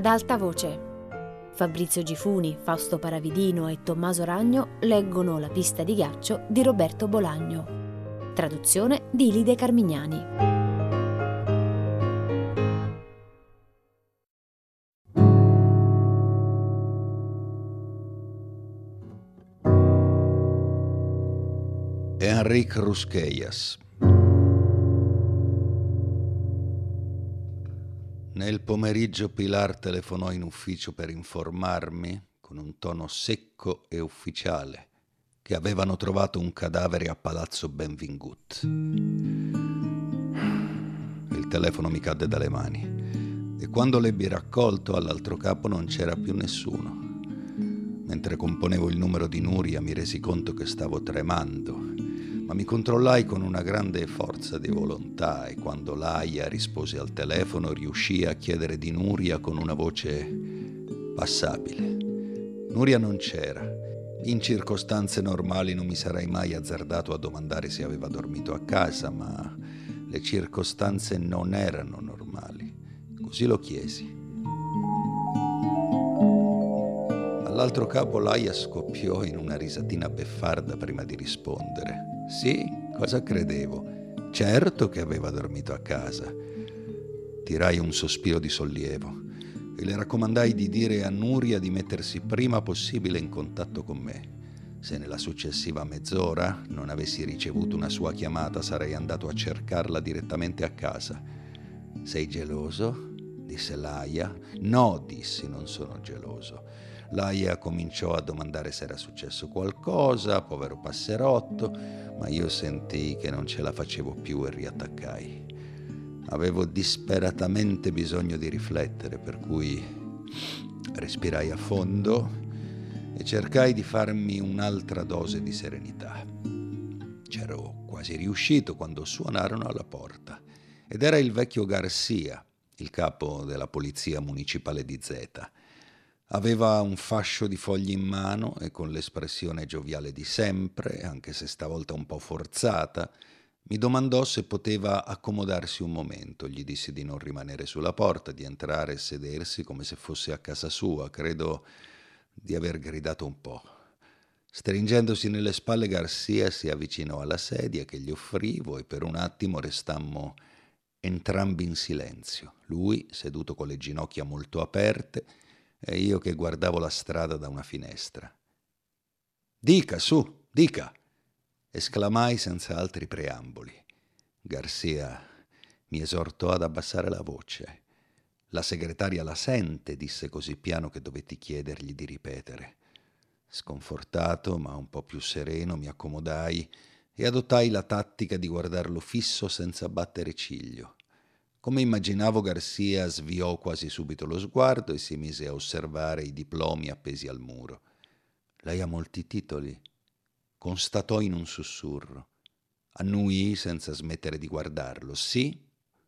ad alta voce. Fabrizio Gifuni, Fausto Paravidino e Tommaso Ragno leggono La pista di ghiaccio di Roberto Bolagno. Traduzione di Ilide Carmignani. Enric Rusqueias Nel pomeriggio Pilar telefonò in ufficio per informarmi, con un tono secco e ufficiale, che avevano trovato un cadavere a Palazzo Benvingut. Il telefono mi cadde dalle mani e quando l'ebbi raccolto all'altro capo non c'era più nessuno. Mentre componevo il numero di Nuria mi resi conto che stavo tremando ma mi controllai con una grande forza di volontà e quando Laia rispose al telefono riuscii a chiedere di Nuria con una voce passabile. Nuria non c'era. In circostanze normali non mi sarei mai azzardato a domandare se aveva dormito a casa, ma le circostanze non erano normali. Così lo chiesi. All'altro capo Laia scoppiò in una risatina beffarda prima di rispondere. Sì, cosa credevo? Certo che aveva dormito a casa. Tirai un sospiro di sollievo e le raccomandai di dire a Nuria di mettersi prima possibile in contatto con me. Se nella successiva mezz'ora non avessi ricevuto una sua chiamata sarei andato a cercarla direttamente a casa. Sei geloso? disse Laia. No, dissi, non sono geloso. Laia cominciò a domandare se era successo qualcosa, povero passerotto, ma io sentii che non ce la facevo più e riattaccai. Avevo disperatamente bisogno di riflettere, per cui respirai a fondo e cercai di farmi un'altra dose di serenità. C'ero quasi riuscito quando suonarono alla porta ed era il vecchio Garcia, il capo della polizia municipale di Zeta. Aveva un fascio di fogli in mano e con l'espressione gioviale di sempre, anche se stavolta un po' forzata, mi domandò se poteva accomodarsi un momento. Gli dissi di non rimanere sulla porta, di entrare e sedersi come se fosse a casa sua. Credo di aver gridato un po'. Stringendosi nelle spalle Garcia si avvicinò alla sedia che gli offrivo e per un attimo restammo entrambi in silenzio. Lui seduto con le ginocchia molto aperte e io che guardavo la strada da una finestra. Dica, su, dica! esclamai senza altri preamboli. Garcia mi esortò ad abbassare la voce. La segretaria la sente, disse così piano che dovetti chiedergli di ripetere. Sconfortato, ma un po' più sereno, mi accomodai e adottai la tattica di guardarlo fisso senza battere ciglio. Come immaginavo, Garcia sviò quasi subito lo sguardo e si mise a osservare i diplomi appesi al muro. Lei ha molti titoli, constatò in un sussurro. Annuì senza smettere di guardarlo. Sì,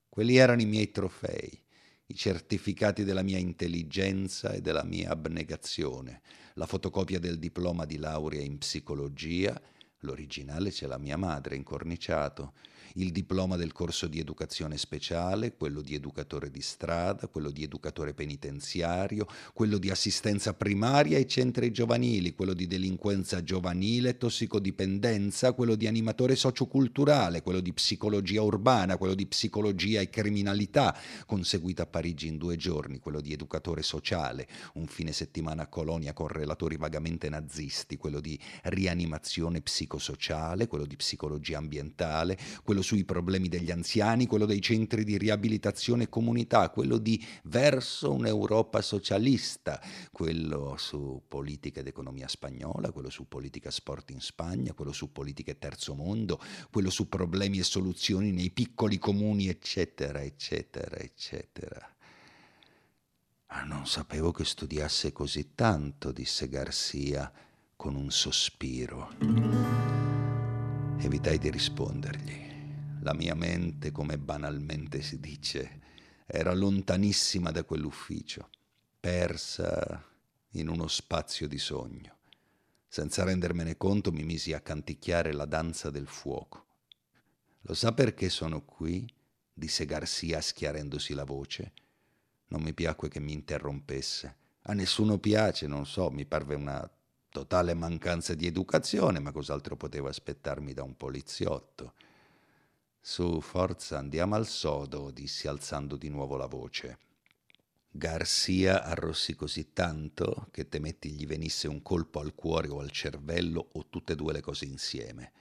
quelli erano i miei trofei, i certificati della mia intelligenza e della mia abnegazione, la fotocopia del diploma di laurea in psicologia, l'originale c'è la mia madre incorniciato, il diploma del corso di educazione speciale, quello di educatore di strada, quello di educatore penitenziario, quello di assistenza primaria ai centri giovanili, quello di delinquenza giovanile, tossicodipendenza, quello di animatore socioculturale, quello di psicologia urbana, quello di psicologia e criminalità, conseguito a Parigi in due giorni, quello di educatore sociale, un fine settimana a Colonia con relatori vagamente nazisti, quello di rianimazione psicosociale, quello di psicologia ambientale, quello quello sui problemi degli anziani, quello dei centri di riabilitazione e comunità, quello di verso un'Europa socialista, quello su politica ed economia spagnola, quello su politica sport in Spagna, quello su politica e terzo mondo, quello su problemi e soluzioni nei piccoli comuni, eccetera, eccetera, eccetera. Ah, non sapevo che studiasse così tanto, disse Garcia con un sospiro. Evitai di rispondergli. La mia mente, come banalmente si dice, era lontanissima da quell'ufficio, persa in uno spazio di sogno. Senza rendermene conto mi misi a canticchiare la danza del fuoco. Lo sa perché sono qui? disse Garcia schiarendosi la voce. Non mi piacque che mi interrompesse. A nessuno piace, non so, mi parve una totale mancanza di educazione, ma cos'altro potevo aspettarmi da un poliziotto? Su, forza, andiamo al sodo, dissi alzando di nuovo la voce. Garcia arrossì così tanto che temetti gli venisse un colpo al cuore o al cervello o tutte e due le cose insieme.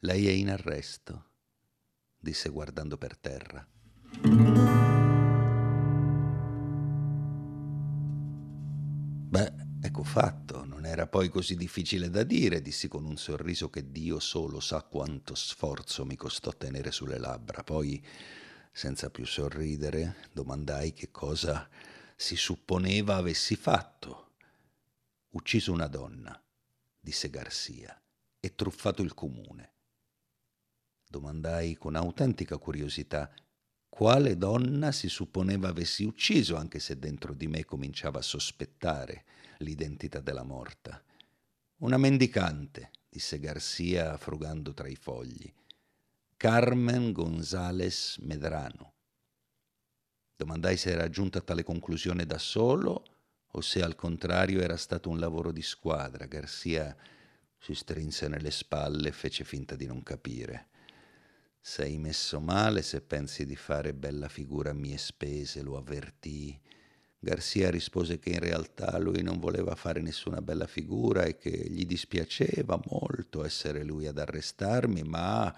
Lei è in arresto, disse guardando per terra. Ecco fatto, non era poi così difficile da dire, dissi con un sorriso che Dio solo sa quanto sforzo mi costò tenere sulle labbra. Poi senza più sorridere, domandai che cosa si supponeva avessi fatto. Ucciso una donna, disse Garcia, e truffato il comune. Domandai con autentica curiosità quale donna si supponeva avessi ucciso, anche se dentro di me cominciava a sospettare l'identità della morta. Una mendicante, disse Garcia frugando tra i fogli. Carmen González Medrano. Domandai se era giunta a tale conclusione da solo o se al contrario era stato un lavoro di squadra. Garcia si strinse nelle spalle e fece finta di non capire. Sei messo male se pensi di fare bella figura a mie spese, lo avvertii. Garcia rispose che in realtà lui non voleva fare nessuna bella figura e che gli dispiaceva molto essere lui ad arrestarmi, ma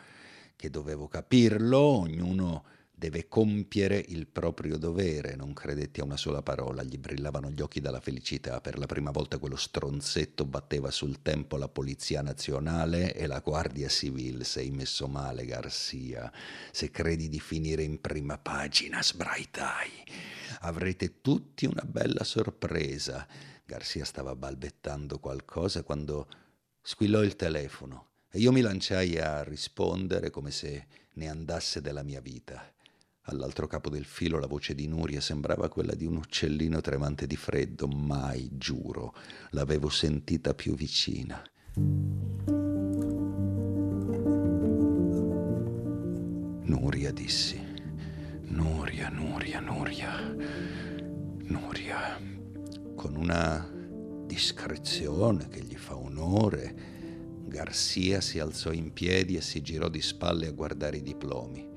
che dovevo capirlo, ognuno deve compiere il proprio dovere. Non credetti a una sola parola, gli brillavano gli occhi dalla felicità. Per la prima volta quello stronzetto batteva sul tempo la Polizia Nazionale e la Guardia Civile. Sei messo male, Garcia. Se credi di finire in prima pagina, sbraitai. Avrete tutti una bella sorpresa. Garcia stava balbettando qualcosa quando squillò il telefono. E io mi lanciai a rispondere come se ne andasse della mia vita. All'altro capo del filo la voce di Nuria sembrava quella di un uccellino tremante di freddo, mai, giuro, l'avevo sentita più vicina. Nuria dissi. Nuria, Nuria, Nuria, Nuria, con una discrezione che gli fa onore Garcia si alzò in piedi e si girò di spalle a guardare i diplomi.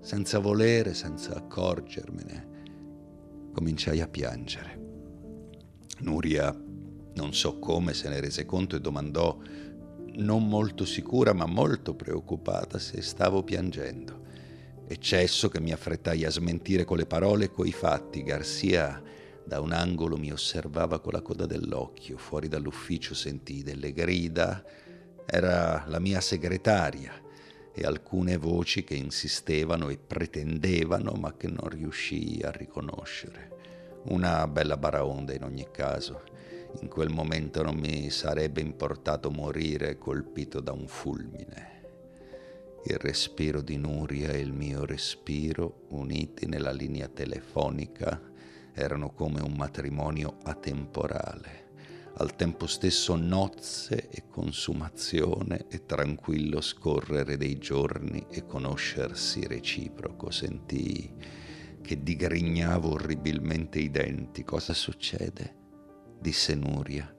Senza volere, senza accorgermene, cominciai a piangere. Nuria, non so come, se ne rese conto e domandò, non molto sicura ma molto preoccupata, se stavo piangendo. Eccesso che mi affrettai a smentire con le parole e coi fatti. Garcia da un angolo mi osservava con la coda dell'occhio. Fuori dall'ufficio sentii delle grida, era la mia segretaria e alcune voci che insistevano e pretendevano ma che non riuscii a riconoscere. Una bella baraonda in ogni caso. In quel momento non mi sarebbe importato morire colpito da un fulmine. Il respiro di Nuria e il mio respiro, uniti nella linea telefonica, erano come un matrimonio atemporale al tempo stesso nozze e consumazione e tranquillo scorrere dei giorni e conoscersi reciproco. Sentii che digrignavo orribilmente i denti. Cosa succede? disse Nuria.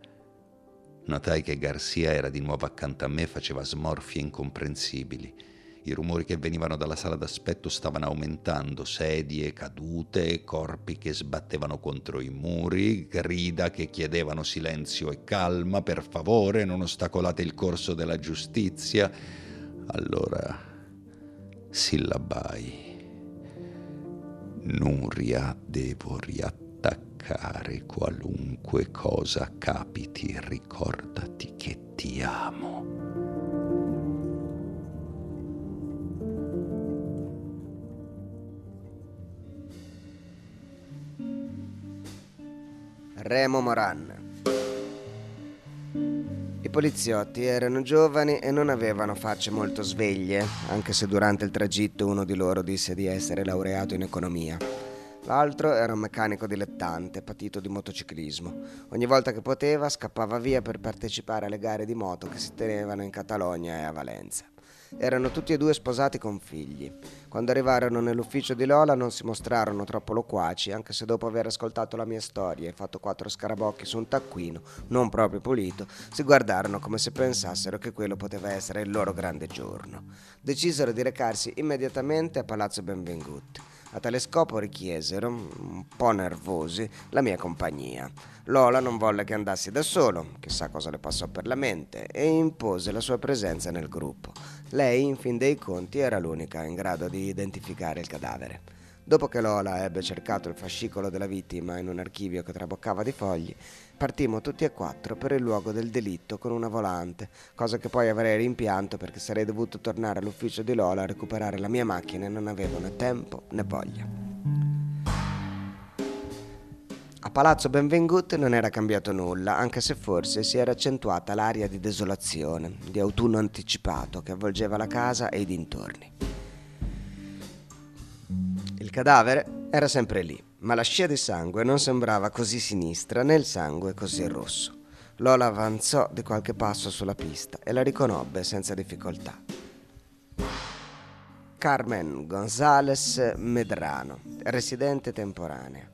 Notai che Garcia era di nuovo accanto a me e faceva smorfie incomprensibili. I rumori che venivano dalla sala d'aspetto stavano aumentando, sedie cadute, corpi che sbattevano contro i muri, grida che chiedevano silenzio e calma, per favore non ostacolate il corso della giustizia. Allora sillabai. Nuria, devo riattaccare qualunque cosa capiti, ricordati che Remo Moran. I poliziotti erano giovani e non avevano facce molto sveglie, anche se durante il tragitto uno di loro disse di essere laureato in economia. L'altro era un meccanico dilettante, patito di motociclismo. Ogni volta che poteva scappava via per partecipare alle gare di moto che si tenevano in Catalogna e a Valenza. Erano tutti e due sposati con figli. Quando arrivarono nell'ufficio di Lola non si mostrarono troppo loquaci, anche se dopo aver ascoltato la mia storia e fatto quattro scarabocchi su un taccuino, non proprio pulito, si guardarono come se pensassero che quello poteva essere il loro grande giorno. Decisero di recarsi immediatamente a Palazzo Benvengut. A tale scopo richiesero, un po' nervosi, la mia compagnia. Lola non volle che andassi da solo, chissà cosa le passò per la mente, e impose la sua presenza nel gruppo. Lei, in fin dei conti, era l'unica in grado di identificare il cadavere. Dopo che Lola ebbe cercato il fascicolo della vittima in un archivio che traboccava di fogli, partimmo tutti e quattro per il luogo del delitto con una volante, cosa che poi avrei rimpianto perché sarei dovuto tornare all'ufficio di Lola a recuperare la mia macchina e non avevo né tempo né voglia. A Palazzo Benvengut non era cambiato nulla, anche se forse si era accentuata l'aria di desolazione, di autunno anticipato che avvolgeva la casa e i dintorni. Cadavere era sempre lì, ma la scia di sangue non sembrava così sinistra né il sangue così rosso. Lola avanzò di qualche passo sulla pista e la riconobbe senza difficoltà. Carmen González Medrano, residente temporanea.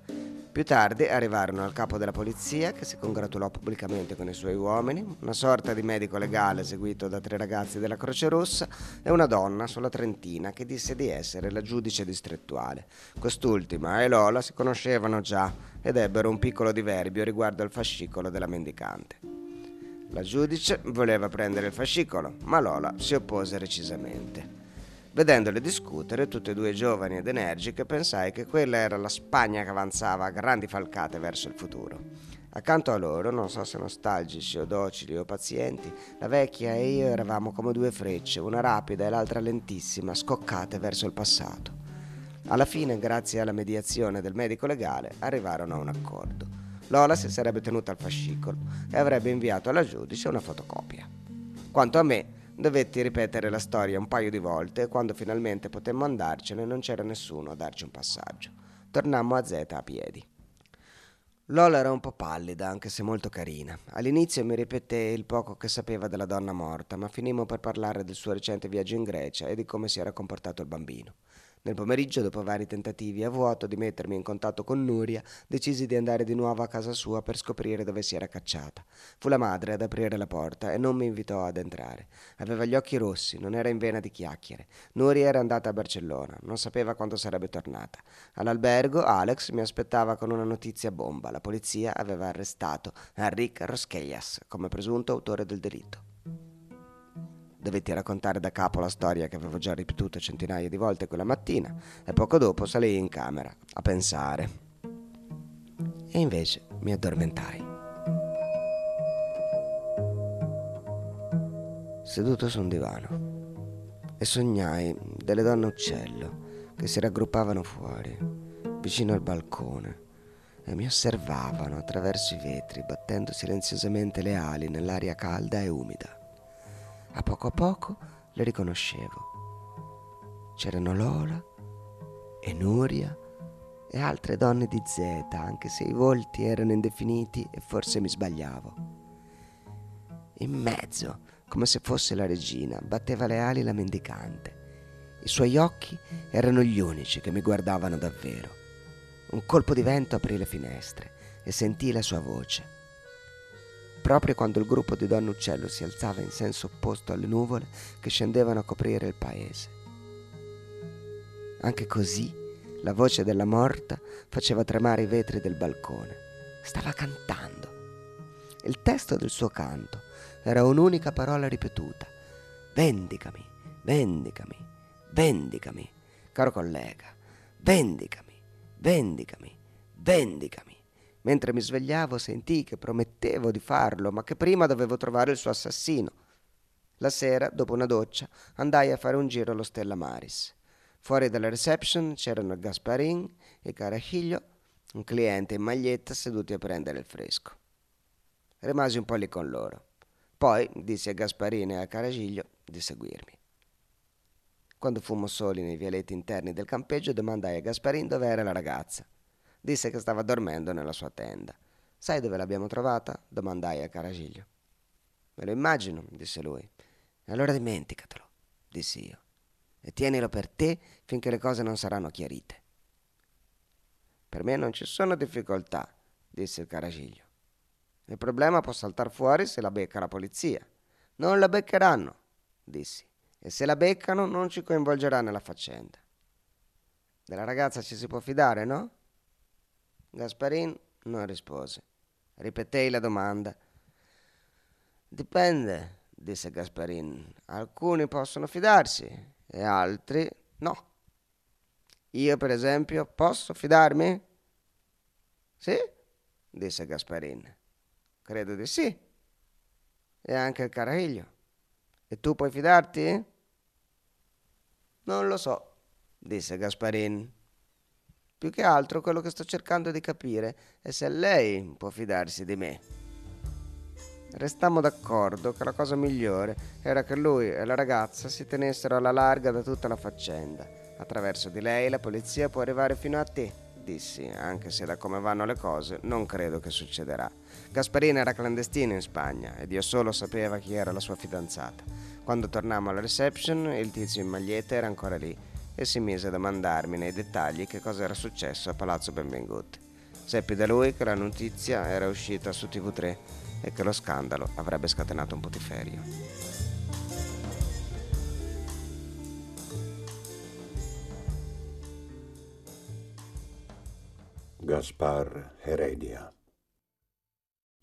Più tardi arrivarono al capo della polizia che si congratulò pubblicamente con i suoi uomini, una sorta di medico legale seguito da tre ragazzi della Croce Rossa e una donna sulla Trentina che disse di essere la giudice distrettuale. Quest'ultima e Lola si conoscevano già ed ebbero un piccolo diverbio riguardo al fascicolo della mendicante. La giudice voleva prendere il fascicolo, ma Lola si oppose recisamente. Vedendole discutere, tutte e due giovani ed energiche, pensai che quella era la Spagna che avanzava a grandi falcate verso il futuro. Accanto a loro, non so se nostalgici o docili o pazienti, la vecchia e io eravamo come due frecce, una rapida e l'altra lentissima, scoccate verso il passato. Alla fine, grazie alla mediazione del medico legale, arrivarono a un accordo. Lola si sarebbe tenuta al fascicolo e avrebbe inviato alla giudice una fotocopia. Quanto a me, Dovetti ripetere la storia un paio di volte e quando finalmente potemmo andarcene non c'era nessuno a darci un passaggio. Tornammo a Z a piedi. Lola era un po' pallida, anche se molto carina. All'inizio mi ripeté il poco che sapeva della donna morta, ma finimmo per parlare del suo recente viaggio in Grecia e di come si era comportato il bambino. Nel pomeriggio, dopo vari tentativi a vuoto di mettermi in contatto con Nuria, decisi di andare di nuovo a casa sua per scoprire dove si era cacciata. Fu la madre ad aprire la porta e non mi invitò ad entrare. Aveva gli occhi rossi, non era in vena di chiacchiere. Nuria era andata a Barcellona, non sapeva quando sarebbe tornata. All'albergo Alex mi aspettava con una notizia bomba. La polizia aveva arrestato Enrique Rosquellas come presunto autore del delitto. Dovetti raccontare da capo la storia che avevo già ripetuto centinaia di volte quella mattina e poco dopo salii in camera a pensare. E invece mi addormentai. Seduto su un divano e sognai delle donne uccello che si raggruppavano fuori, vicino al balcone, e mi osservavano attraverso i vetri, battendo silenziosamente le ali nell'aria calda e umida. A poco a poco le riconoscevo. C'erano Lola e Nuria e altre donne di Z, anche se i volti erano indefiniti e forse mi sbagliavo. In mezzo, come se fosse la regina, batteva le ali la mendicante. I suoi occhi erano gli unici che mi guardavano davvero. Un colpo di vento aprì le finestre e sentii la sua voce proprio quando il gruppo di donne uccello si alzava in senso opposto alle nuvole che scendevano a coprire il paese. Anche così la voce della morta faceva tremare i vetri del balcone. Stava cantando. Il testo del suo canto era un'unica parola ripetuta. Vendicami, vendicami, vendicami, caro collega, vendicami, vendicami, vendicami. Mentre mi svegliavo sentii che promettevo di farlo, ma che prima dovevo trovare il suo assassino. La sera, dopo una doccia, andai a fare un giro allo Stella Maris. Fuori dalla reception c'erano Gasparin e Carachiglio, un cliente in maglietta seduti a prendere il fresco. Rimasi un po' lì con loro. Poi dissi a Gasparin e a Caragiglio di seguirmi. Quando fummo soli nei vialetti interni del campeggio, domandai a Gasparin dove era la ragazza. Disse che stava dormendo nella sua tenda. Sai dove l'abbiamo trovata? domandai a Caragiglio. Me lo immagino, disse lui. Allora dimenticatelo, dissi io. e tienilo per te finché le cose non saranno chiarite. Per me non ci sono difficoltà, disse il caragiglio. Il problema può saltare fuori se la becca la polizia. Non la beccheranno, dissi, e se la beccano non ci coinvolgerà nella faccenda. Della ragazza ci si può fidare, no? Gasparin non rispose. Ripetei la domanda. Dipende, disse Gasparin. Alcuni possono fidarsi e altri no. Io, per esempio, posso fidarmi? Sì, disse Gasparin. Credo di sì. E anche il caraglio. E tu puoi fidarti? Non lo so, disse Gasparin. Più che altro quello che sto cercando di capire è se lei può fidarsi di me. Restammo d'accordo che la cosa migliore era che lui e la ragazza si tenessero alla larga da tutta la faccenda. Attraverso di lei la polizia può arrivare fino a te, dissi, anche se da come vanno le cose non credo che succederà. Gasparina era clandestino in Spagna ed io solo sapeva chi era la sua fidanzata. Quando tornammo alla reception il tizio in maglietta era ancora lì e si mise a domandarmi nei dettagli che cosa era successo a Palazzo Benvengut. Seppi da lui che la notizia era uscita su TV3 e che lo scandalo avrebbe scatenato un putiferio. Gaspar Heredia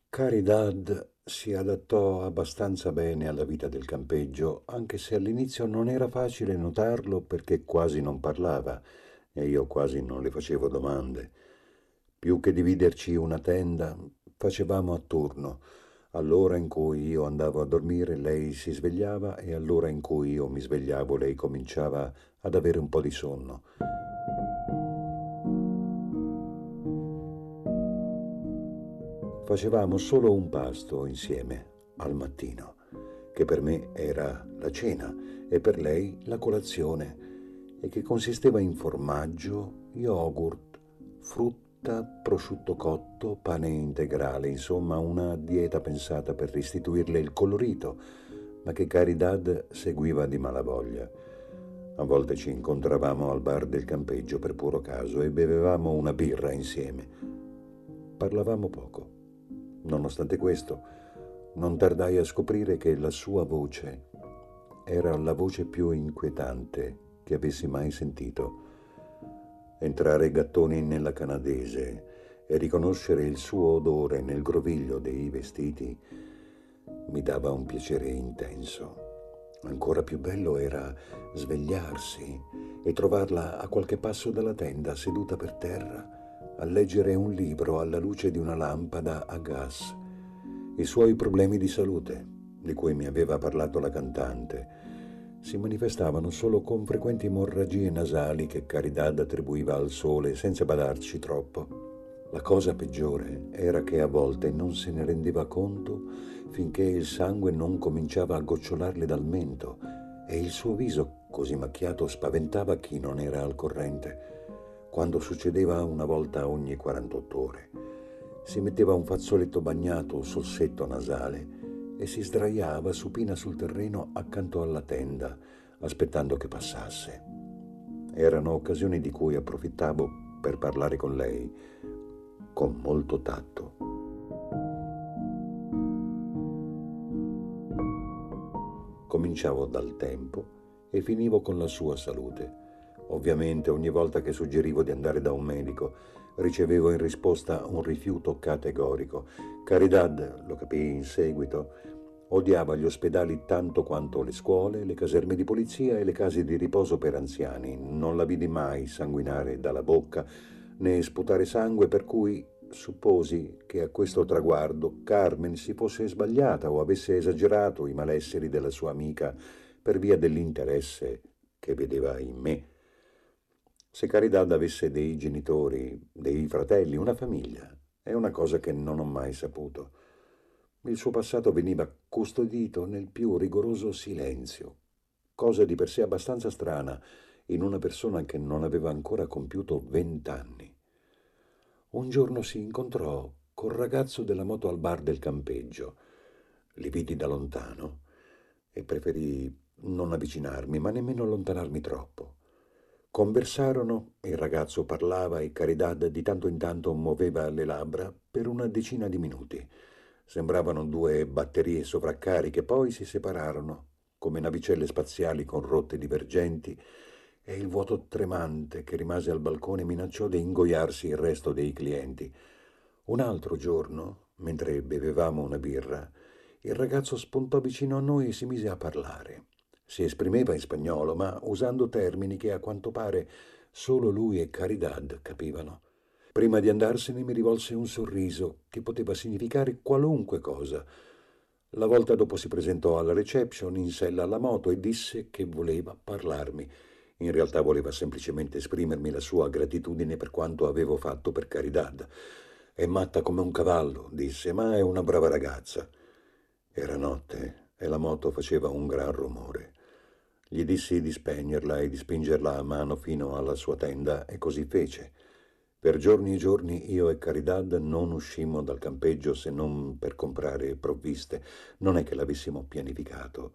Caridad si adattò abbastanza bene alla vita del campeggio, anche se all'inizio non era facile notarlo perché quasi non parlava e io quasi non le facevo domande. Più che dividerci una tenda, facevamo a turno. All'ora in cui io andavo a dormire lei si svegliava e all'ora in cui io mi svegliavo lei cominciava ad avere un po' di sonno. Facevamo solo un pasto insieme al mattino, che per me era la cena e per lei la colazione, e che consisteva in formaggio, yogurt, frutta, prosciutto cotto, pane integrale, insomma una dieta pensata per restituirle il colorito, ma che Caridad seguiva di malavoglia. A volte ci incontravamo al bar del campeggio per puro caso e bevevamo una birra insieme. Parlavamo poco. Nonostante questo, non tardai a scoprire che la sua voce era la voce più inquietante che avessi mai sentito. Entrare gattoni nella canadese e riconoscere il suo odore nel groviglio dei vestiti mi dava un piacere intenso. Ancora più bello era svegliarsi e trovarla a qualche passo dalla tenda, seduta per terra, a leggere un libro alla luce di una lampada a gas. I suoi problemi di salute, di cui mi aveva parlato la cantante, si manifestavano solo con frequenti emorragie nasali che Caridad attribuiva al sole senza badarci troppo. La cosa peggiore era che a volte non se ne rendeva conto finché il sangue non cominciava a gocciolarle dal mento e il suo viso così macchiato spaventava chi non era al corrente quando succedeva una volta ogni 48 ore. Si metteva un fazzoletto bagnato sul setto nasale e si sdraiava supina sul terreno accanto alla tenda, aspettando che passasse. Erano occasioni di cui approfittavo per parlare con lei, con molto tatto. Cominciavo dal tempo e finivo con la sua salute Ovviamente ogni volta che suggerivo di andare da un medico ricevevo in risposta un rifiuto categorico. Caridad, lo capii in seguito, odiava gli ospedali tanto quanto le scuole, le caserme di polizia e le case di riposo per anziani. Non la vidi mai sanguinare dalla bocca né sputare sangue, per cui supposi che a questo traguardo Carmen si fosse sbagliata o avesse esagerato i malesseri della sua amica per via dell'interesse che vedeva in me. Se Caridad avesse dei genitori, dei fratelli, una famiglia, è una cosa che non ho mai saputo. Il suo passato veniva custodito nel più rigoroso silenzio, cosa di per sé abbastanza strana in una persona che non aveva ancora compiuto vent'anni. Un giorno si incontrò col ragazzo della moto al bar del campeggio. Li vidi da lontano e preferì non avvicinarmi, ma nemmeno allontanarmi troppo. Conversarono, il ragazzo parlava e Caridad di tanto in tanto muoveva le labbra per una decina di minuti. Sembravano due batterie sovraccariche, poi si separarono, come navicelle spaziali con rotte divergenti, e il vuoto tremante che rimase al balcone minacciò di ingoiarsi il resto dei clienti. Un altro giorno, mentre bevevamo una birra, il ragazzo spuntò vicino a noi e si mise a parlare. Si esprimeva in spagnolo, ma usando termini che a quanto pare solo lui e Caridad capivano. Prima di andarsene mi rivolse un sorriso che poteva significare qualunque cosa. La volta dopo si presentò alla reception in sella alla moto e disse che voleva parlarmi. In realtà voleva semplicemente esprimermi la sua gratitudine per quanto avevo fatto per Caridad. È matta come un cavallo, disse, ma è una brava ragazza. Era notte e la moto faceva un gran rumore. Gli dissi di spegnerla e di spingerla a mano fino alla sua tenda e così fece. Per giorni e giorni io e Caridad non uscimmo dal campeggio se non per comprare provviste. Non è che l'avessimo pianificato.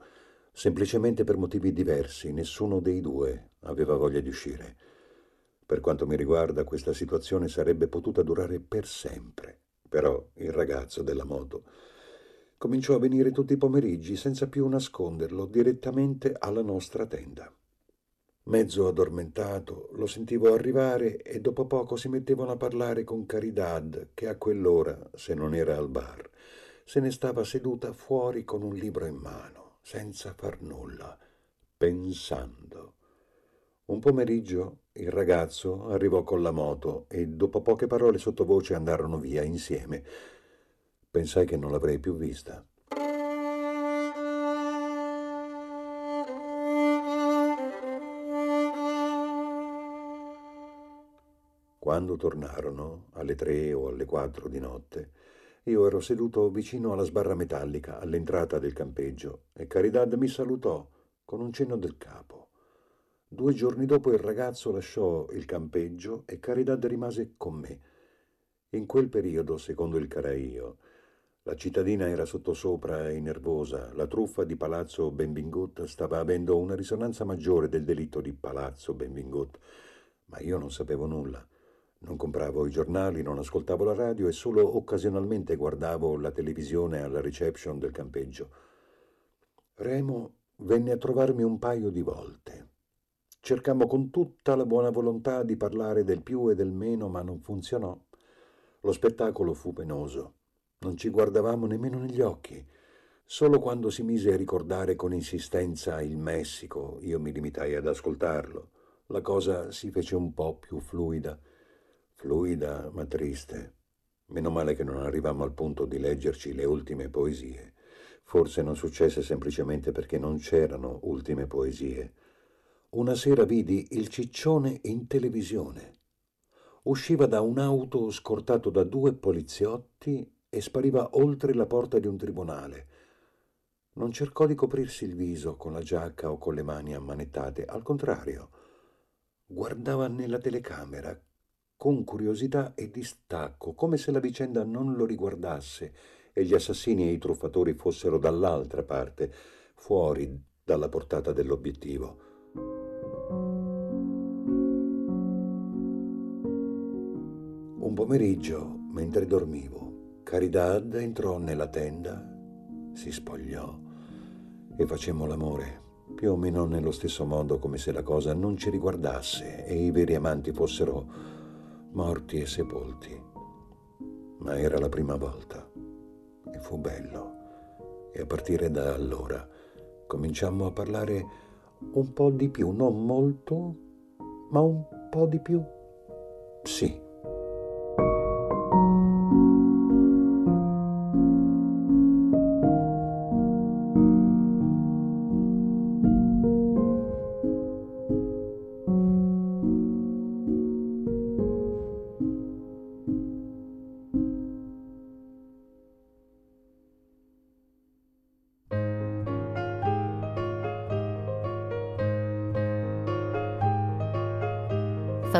Semplicemente per motivi diversi, nessuno dei due aveva voglia di uscire. Per quanto mi riguarda, questa situazione sarebbe potuta durare per sempre. Però il ragazzo della moto cominciò a venire tutti i pomeriggi senza più nasconderlo direttamente alla nostra tenda. Mezzo addormentato, lo sentivo arrivare e dopo poco si mettevano a parlare con Caridad, che a quell'ora, se non era al bar, se ne stava seduta fuori con un libro in mano, senza far nulla, pensando. Un pomeriggio il ragazzo arrivò con la moto e dopo poche parole sottovoce andarono via insieme, Pensai che non l'avrei più vista. Quando tornarono, alle tre o alle quattro di notte, io ero seduto vicino alla sbarra metallica all'entrata del campeggio e Caridad mi salutò con un cenno del capo. Due giorni dopo il ragazzo lasciò il campeggio e Caridad rimase con me. In quel periodo, secondo il Caraio, la cittadina era sottosopra e nervosa. La truffa di Palazzo Benvingut stava avendo una risonanza maggiore del delitto di Palazzo Benvingut. Ma io non sapevo nulla. Non compravo i giornali, non ascoltavo la radio e solo occasionalmente guardavo la televisione alla reception del campeggio. Remo venne a trovarmi un paio di volte. Cercammo con tutta la buona volontà di parlare del più e del meno, ma non funzionò. Lo spettacolo fu penoso. Non ci guardavamo nemmeno negli occhi. Solo quando si mise a ricordare con insistenza il Messico, io mi limitai ad ascoltarlo. La cosa si fece un po' più fluida. Fluida, ma triste. Meno male che non arrivammo al punto di leggerci le ultime poesie. Forse non successe semplicemente perché non c'erano ultime poesie. Una sera vidi il ciccione in televisione. Usciva da un'auto scortato da due poliziotti e spariva oltre la porta di un tribunale. Non cercò di coprirsi il viso con la giacca o con le mani ammanettate, al contrario, guardava nella telecamera con curiosità e distacco, come se la vicenda non lo riguardasse e gli assassini e i truffatori fossero dall'altra parte, fuori dalla portata dell'obiettivo. Un pomeriggio, mentre dormivo, Caridad entrò nella tenda, si spogliò e facemmo l'amore, più o meno nello stesso modo come se la cosa non ci riguardasse e i veri amanti fossero morti e sepolti. Ma era la prima volta e fu bello. E a partire da allora cominciammo a parlare un po' di più, non molto, ma un po' di più. Sì,